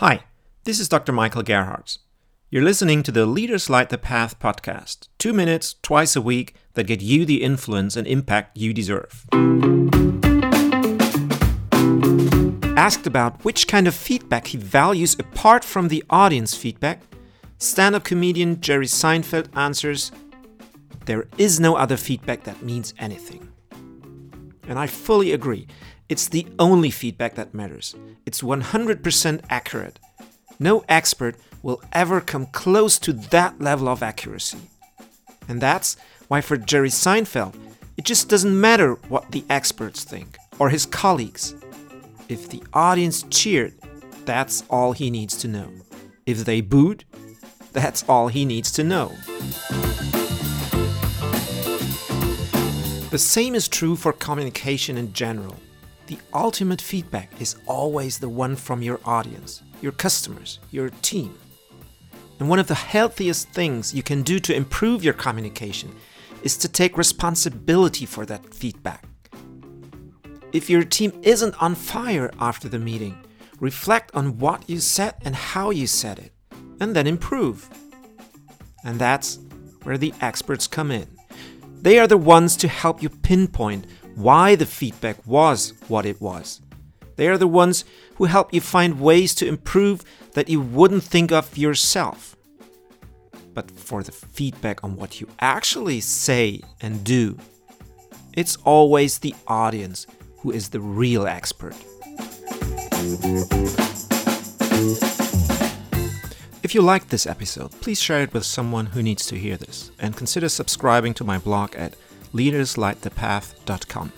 Hi, this is Dr. Michael Gerhardt. You're listening to the Leaders Light the Path podcast, two minutes twice a week that get you the influence and impact you deserve. Asked about which kind of feedback he values apart from the audience feedback, stand up comedian Jerry Seinfeld answers There is no other feedback that means anything. And I fully agree. It's the only feedback that matters. It's 100% accurate. No expert will ever come close to that level of accuracy. And that's why, for Jerry Seinfeld, it just doesn't matter what the experts think or his colleagues. If the audience cheered, that's all he needs to know. If they booed, that's all he needs to know. The same is true for communication in general. The ultimate feedback is always the one from your audience, your customers, your team. And one of the healthiest things you can do to improve your communication is to take responsibility for that feedback. If your team isn't on fire after the meeting, reflect on what you said and how you said it, and then improve. And that's where the experts come in. They are the ones to help you pinpoint why the feedback was what it was. They are the ones who help you find ways to improve that you wouldn't think of yourself. But for the feedback on what you actually say and do, it's always the audience who is the real expert. If you liked this episode, please share it with someone who needs to hear this and consider subscribing to my blog at leaderslightthepath.com.